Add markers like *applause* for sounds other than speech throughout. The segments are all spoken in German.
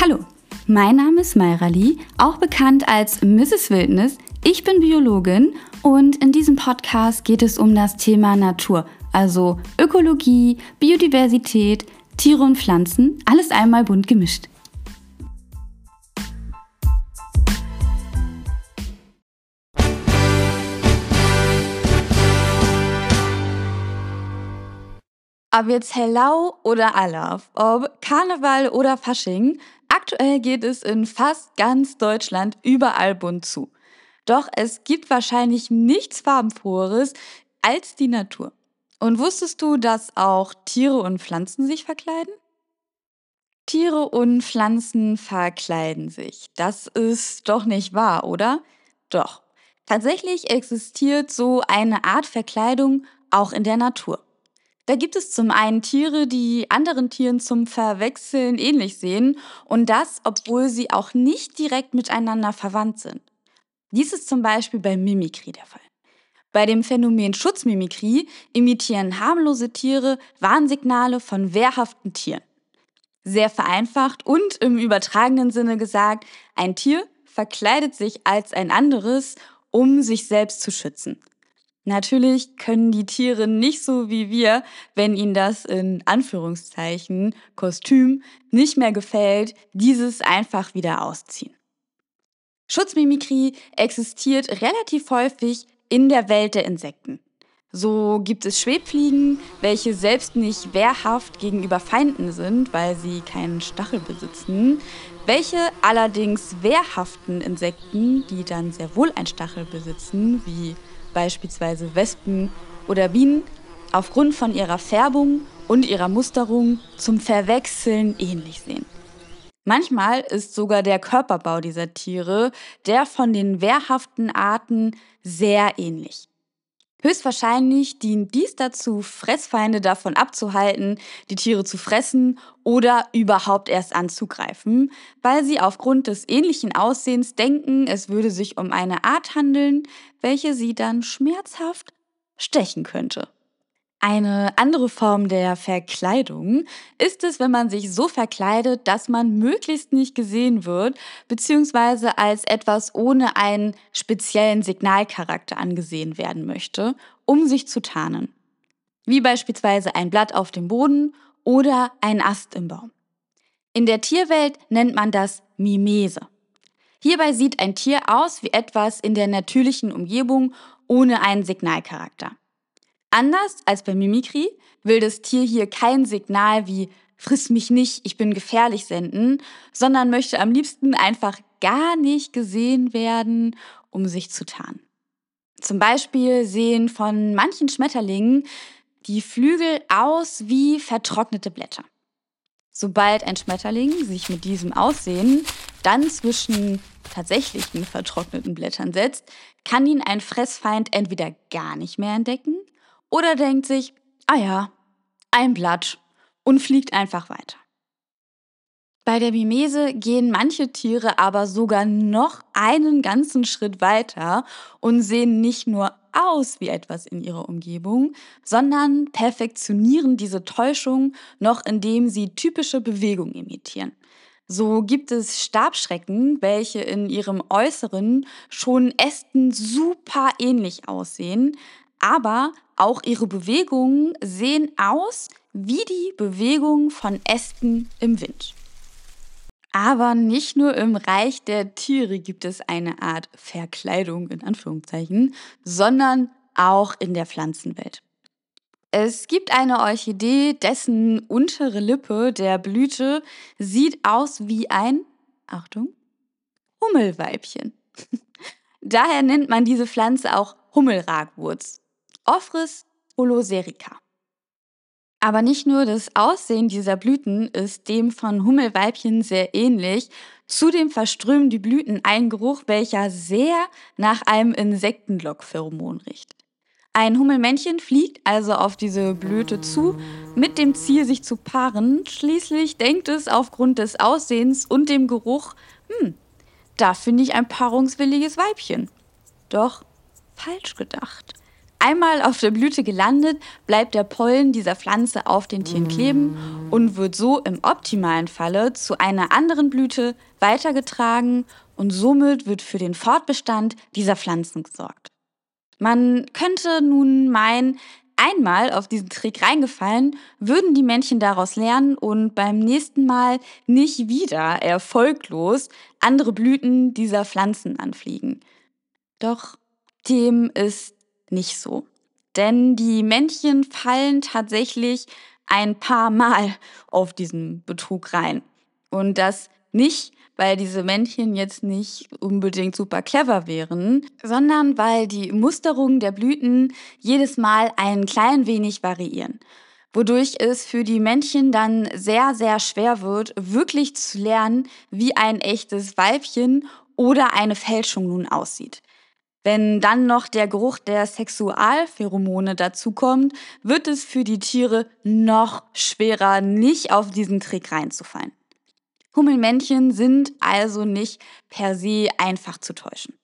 Hallo, mein Name ist Mayra Lee, auch bekannt als Mrs. Wildnis. Ich bin Biologin und in diesem Podcast geht es um das Thema Natur, also Ökologie, Biodiversität, Tiere und Pflanzen, alles einmal bunt gemischt. Ob jetzt Hellau oder Alaf, ob Karneval oder Fasching, aktuell geht es in fast ganz Deutschland überall bunt zu. Doch es gibt wahrscheinlich nichts farbenfroheres als die Natur. Und wusstest du, dass auch Tiere und Pflanzen sich verkleiden? Tiere und Pflanzen verkleiden sich. Das ist doch nicht wahr, oder? Doch. Tatsächlich existiert so eine Art Verkleidung auch in der Natur. Da gibt es zum einen Tiere, die anderen Tieren zum Verwechseln ähnlich sehen und das, obwohl sie auch nicht direkt miteinander verwandt sind. Dies ist zum Beispiel bei Mimikrie der Fall. Bei dem Phänomen Schutzmimikrie imitieren harmlose Tiere Warnsignale von wehrhaften Tieren. Sehr vereinfacht und im übertragenen Sinne gesagt, ein Tier verkleidet sich als ein anderes, um sich selbst zu schützen. Natürlich können die Tiere nicht so wie wir, wenn ihnen das in Anführungszeichen Kostüm nicht mehr gefällt, dieses einfach wieder ausziehen. Schutzmimikrie existiert relativ häufig in der Welt der Insekten. So gibt es Schwebfliegen, welche selbst nicht wehrhaft gegenüber Feinden sind, weil sie keinen Stachel besitzen, welche allerdings wehrhaften Insekten, die dann sehr wohl einen Stachel besitzen, wie beispielsweise Wespen oder Bienen, aufgrund von ihrer Färbung und ihrer Musterung zum Verwechseln ähnlich sehen. Manchmal ist sogar der Körperbau dieser Tiere der von den wehrhaften Arten sehr ähnlich. Höchstwahrscheinlich dient dies dazu, Fressfeinde davon abzuhalten, die Tiere zu fressen oder überhaupt erst anzugreifen, weil sie aufgrund des ähnlichen Aussehens denken, es würde sich um eine Art handeln, welche sie dann schmerzhaft stechen könnte. Eine andere Form der Verkleidung ist es, wenn man sich so verkleidet, dass man möglichst nicht gesehen wird, beziehungsweise als etwas ohne einen speziellen Signalcharakter angesehen werden möchte, um sich zu tarnen. Wie beispielsweise ein Blatt auf dem Boden oder ein Ast im Baum. In der Tierwelt nennt man das Mimese. Hierbei sieht ein Tier aus wie etwas in der natürlichen Umgebung ohne einen Signalcharakter. Anders als bei Mimikry will das Tier hier kein Signal wie friss mich nicht, ich bin gefährlich senden, sondern möchte am liebsten einfach gar nicht gesehen werden, um sich zu tarnen. Zum Beispiel sehen von manchen Schmetterlingen die Flügel aus wie vertrocknete Blätter. Sobald ein Schmetterling sich mit diesem Aussehen dann zwischen tatsächlichen vertrockneten Blättern setzt, kann ihn ein Fressfeind entweder gar nicht mehr entdecken oder denkt sich, ah ja, ein Blatt und fliegt einfach weiter. Bei der Mimese gehen manche Tiere aber sogar noch einen ganzen Schritt weiter und sehen nicht nur aus wie etwas in ihrer Umgebung, sondern perfektionieren diese Täuschung noch, indem sie typische Bewegungen imitieren. So gibt es Stabschrecken, welche in ihrem Äußeren schon Ästen super ähnlich aussehen, aber auch ihre Bewegungen sehen aus wie die Bewegungen von Ästen im Wind. Aber nicht nur im Reich der Tiere gibt es eine Art Verkleidung in Anführungszeichen, sondern auch in der Pflanzenwelt. Es gibt eine Orchidee, dessen untere Lippe der Blüte sieht aus wie ein, Achtung, Hummelweibchen. *laughs* Daher nennt man diese Pflanze auch Hummelragwurz. Ophris oloserica. Aber nicht nur das Aussehen dieser Blüten ist dem von Hummelweibchen sehr ähnlich, zudem verströmen die Blüten einen Geruch, welcher sehr nach einem Insektenlockpheromon riecht. Ein Hummelmännchen fliegt also auf diese Blüte zu, mit dem Ziel, sich zu paaren. Schließlich denkt es aufgrund des Aussehens und dem Geruch, hm, da finde ich ein paarungswilliges Weibchen. Doch falsch gedacht. Einmal auf der Blüte gelandet, bleibt der Pollen dieser Pflanze auf den Tieren kleben und wird so im optimalen Falle zu einer anderen Blüte weitergetragen und somit wird für den Fortbestand dieser Pflanzen gesorgt. Man könnte nun meinen, einmal auf diesen Trick reingefallen, würden die Männchen daraus lernen und beim nächsten Mal nicht wieder erfolglos andere Blüten dieser Pflanzen anfliegen. Doch dem ist nicht so. Denn die Männchen fallen tatsächlich ein paar Mal auf diesen Betrug rein. Und das nicht, weil diese Männchen jetzt nicht unbedingt super clever wären, sondern weil die Musterungen der Blüten jedes Mal ein klein wenig variieren. Wodurch es für die Männchen dann sehr, sehr schwer wird, wirklich zu lernen, wie ein echtes Weibchen oder eine Fälschung nun aussieht. Wenn dann noch der Geruch der Sexualpheromone dazukommt, wird es für die Tiere noch schwerer, nicht auf diesen Trick reinzufallen. Hummelmännchen sind also nicht per se einfach zu täuschen.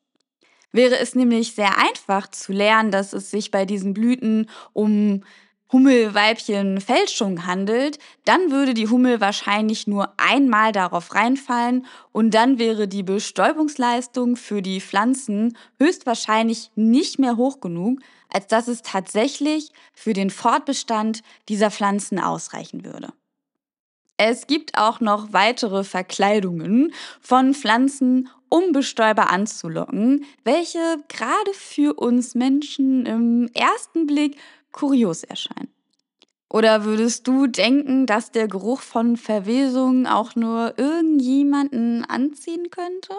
Wäre es nämlich sehr einfach zu lernen, dass es sich bei diesen Blüten um Hummelweibchen-Fälschung handelt, dann würde die Hummel wahrscheinlich nur einmal darauf reinfallen und dann wäre die Bestäubungsleistung für die Pflanzen höchstwahrscheinlich nicht mehr hoch genug, als dass es tatsächlich für den Fortbestand dieser Pflanzen ausreichen würde. Es gibt auch noch weitere Verkleidungen von Pflanzen, um Bestäuber anzulocken, welche gerade für uns Menschen im ersten Blick kurios erscheinen. Oder würdest du denken, dass der Geruch von Verwesung auch nur irgendjemanden anziehen könnte?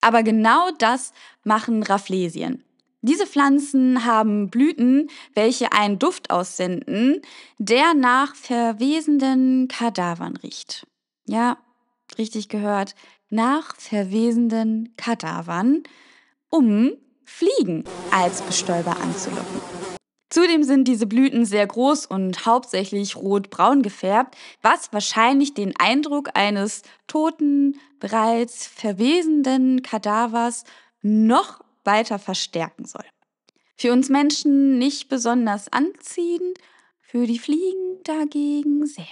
Aber genau das machen Rafflesien. Diese Pflanzen haben Blüten, welche einen Duft aussenden, der nach verwesenden Kadavern riecht. Ja, richtig gehört, nach verwesenden Kadavern, um Fliegen als Bestäuber anzulocken. Zudem sind diese Blüten sehr groß und hauptsächlich rot-braun gefärbt, was wahrscheinlich den Eindruck eines toten, bereits verwesenden Kadavers noch weiter verstärken soll. Für uns Menschen nicht besonders anziehend, für die Fliegen dagegen sehr.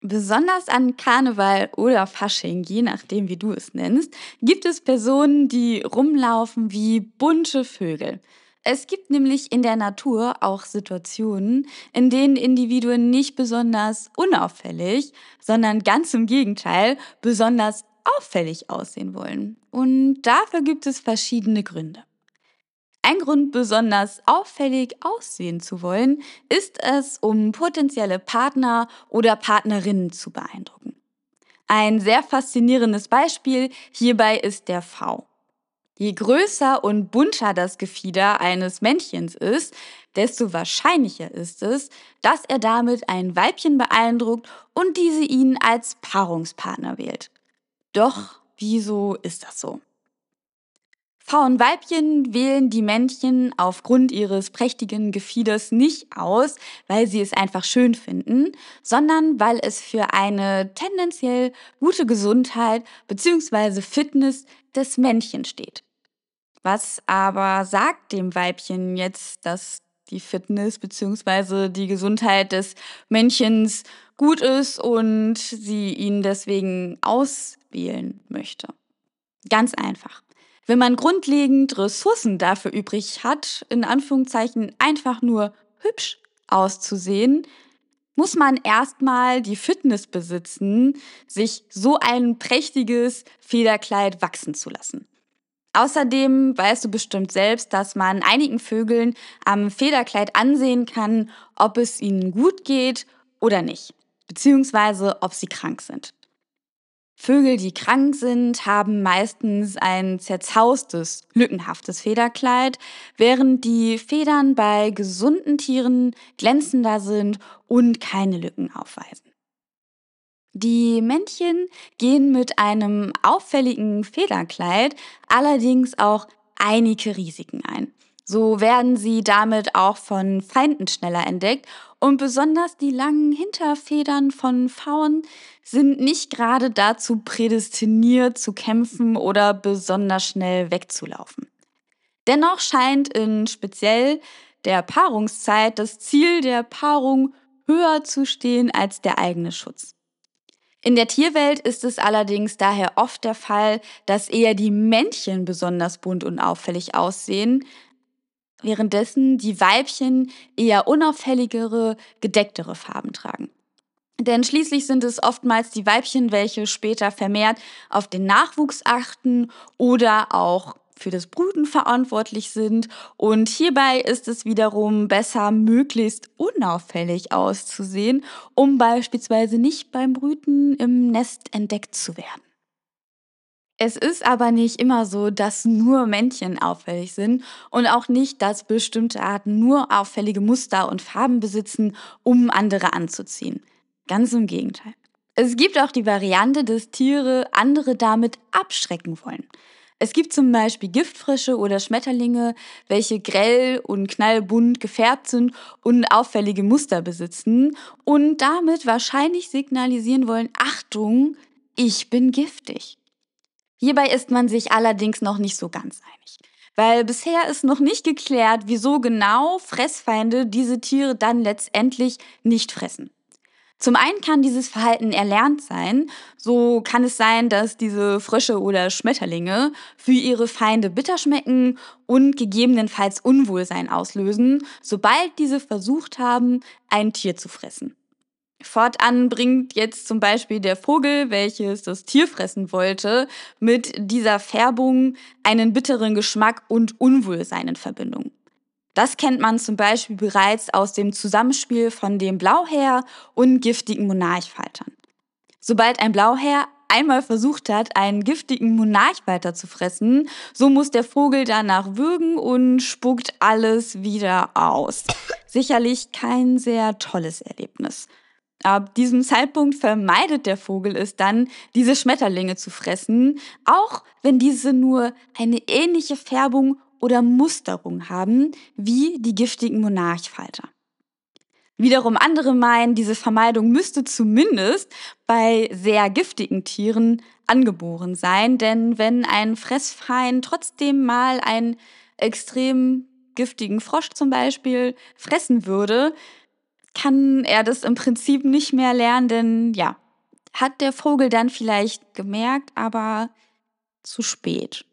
Besonders an Karneval oder Fasching, je nachdem wie du es nennst, gibt es Personen, die rumlaufen wie bunte Vögel. Es gibt nämlich in der Natur auch Situationen, in denen Individuen nicht besonders unauffällig, sondern ganz im Gegenteil besonders auffällig aussehen wollen. Und dafür gibt es verschiedene Gründe. Ein Grund, besonders auffällig aussehen zu wollen, ist es, um potenzielle Partner oder Partnerinnen zu beeindrucken. Ein sehr faszinierendes Beispiel hierbei ist der V. Je größer und bunter das Gefieder eines Männchens ist, desto wahrscheinlicher ist es, dass er damit ein Weibchen beeindruckt und diese ihn als Paarungspartner wählt. Doch wieso ist das so? Frauenweibchen wählen die Männchen aufgrund ihres prächtigen Gefieders nicht aus, weil sie es einfach schön finden, sondern weil es für eine tendenziell gute Gesundheit bzw. Fitness des Männchen steht. Was aber sagt dem Weibchen jetzt, dass die Fitness bzw. die Gesundheit des Männchens gut ist und sie ihn deswegen auswählen möchte? Ganz einfach. Wenn man grundlegend Ressourcen dafür übrig hat, in Anführungszeichen einfach nur hübsch auszusehen, muss man erstmal die Fitness besitzen, sich so ein prächtiges Federkleid wachsen zu lassen. Außerdem weißt du bestimmt selbst, dass man einigen Vögeln am Federkleid ansehen kann, ob es ihnen gut geht oder nicht, beziehungsweise ob sie krank sind. Vögel, die krank sind, haben meistens ein zerzaustes, lückenhaftes Federkleid, während die Federn bei gesunden Tieren glänzender sind und keine Lücken aufweisen. Die Männchen gehen mit einem auffälligen Federkleid allerdings auch einige Risiken ein. So werden sie damit auch von Feinden schneller entdeckt und besonders die langen Hinterfedern von Pfauen sind nicht gerade dazu prädestiniert zu kämpfen oder besonders schnell wegzulaufen. Dennoch scheint in speziell der Paarungszeit das Ziel der Paarung höher zu stehen als der eigene Schutz. In der Tierwelt ist es allerdings daher oft der Fall, dass eher die Männchen besonders bunt und auffällig aussehen, währenddessen die Weibchen eher unauffälligere, gedecktere Farben tragen. Denn schließlich sind es oftmals die Weibchen, welche später vermehrt auf den Nachwuchs achten oder auch für das Brüten verantwortlich sind. Und hierbei ist es wiederum besser, möglichst unauffällig auszusehen, um beispielsweise nicht beim Brüten im Nest entdeckt zu werden. Es ist aber nicht immer so, dass nur Männchen auffällig sind und auch nicht, dass bestimmte Arten nur auffällige Muster und Farben besitzen, um andere anzuziehen. Ganz im Gegenteil. Es gibt auch die Variante, dass Tiere andere damit abschrecken wollen. Es gibt zum Beispiel Giftfrische oder Schmetterlinge, welche grell und knallbunt gefärbt sind und auffällige Muster besitzen und damit wahrscheinlich signalisieren wollen, Achtung, ich bin giftig. Hierbei ist man sich allerdings noch nicht so ganz einig, weil bisher ist noch nicht geklärt, wieso genau Fressfeinde diese Tiere dann letztendlich nicht fressen. Zum einen kann dieses Verhalten erlernt sein. So kann es sein, dass diese Frösche oder Schmetterlinge für ihre Feinde bitter schmecken und gegebenenfalls Unwohlsein auslösen, sobald diese versucht haben, ein Tier zu fressen. Fortan bringt jetzt zum Beispiel der Vogel, welches das Tier fressen wollte, mit dieser Färbung einen bitteren Geschmack und Unwohlsein in Verbindung. Das kennt man zum Beispiel bereits aus dem Zusammenspiel von dem Blauherr und giftigen Monarchfaltern. Sobald ein Blauherr einmal versucht hat, einen giftigen Monarchfalter zu fressen, so muss der Vogel danach würgen und spuckt alles wieder aus. Sicherlich kein sehr tolles Erlebnis. Ab diesem Zeitpunkt vermeidet der Vogel es dann, diese Schmetterlinge zu fressen, auch wenn diese nur eine ähnliche Färbung oder Musterung haben wie die giftigen Monarchfalter. Wiederum andere meinen, diese Vermeidung müsste zumindest bei sehr giftigen Tieren angeboren sein, denn wenn ein Fressfeind trotzdem mal einen extrem giftigen Frosch zum Beispiel fressen würde, kann er das im Prinzip nicht mehr lernen, denn ja, hat der Vogel dann vielleicht gemerkt, aber zu spät.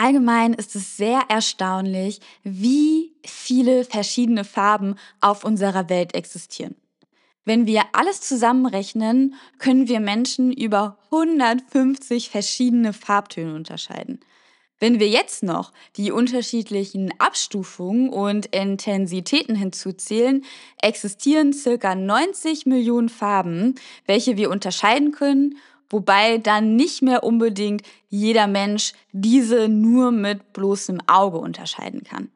Allgemein ist es sehr erstaunlich, wie viele verschiedene Farben auf unserer Welt existieren. Wenn wir alles zusammenrechnen, können wir Menschen über 150 verschiedene Farbtöne unterscheiden. Wenn wir jetzt noch die unterschiedlichen Abstufungen und Intensitäten hinzuzählen, existieren circa 90 Millionen Farben, welche wir unterscheiden können wobei dann nicht mehr unbedingt jeder Mensch diese nur mit bloßem Auge unterscheiden kann.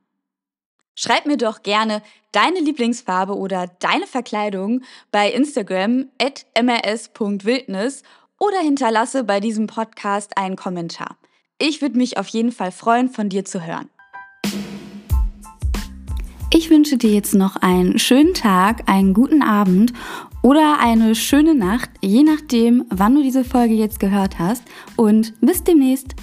Schreib mir doch gerne deine Lieblingsfarbe oder deine Verkleidung bei Instagram at mrs.wildnis oder hinterlasse bei diesem Podcast einen Kommentar. Ich würde mich auf jeden Fall freuen, von dir zu hören. Ich wünsche dir jetzt noch einen schönen Tag, einen guten Abend oder eine schöne Nacht, je nachdem, wann du diese Folge jetzt gehört hast. Und bis demnächst.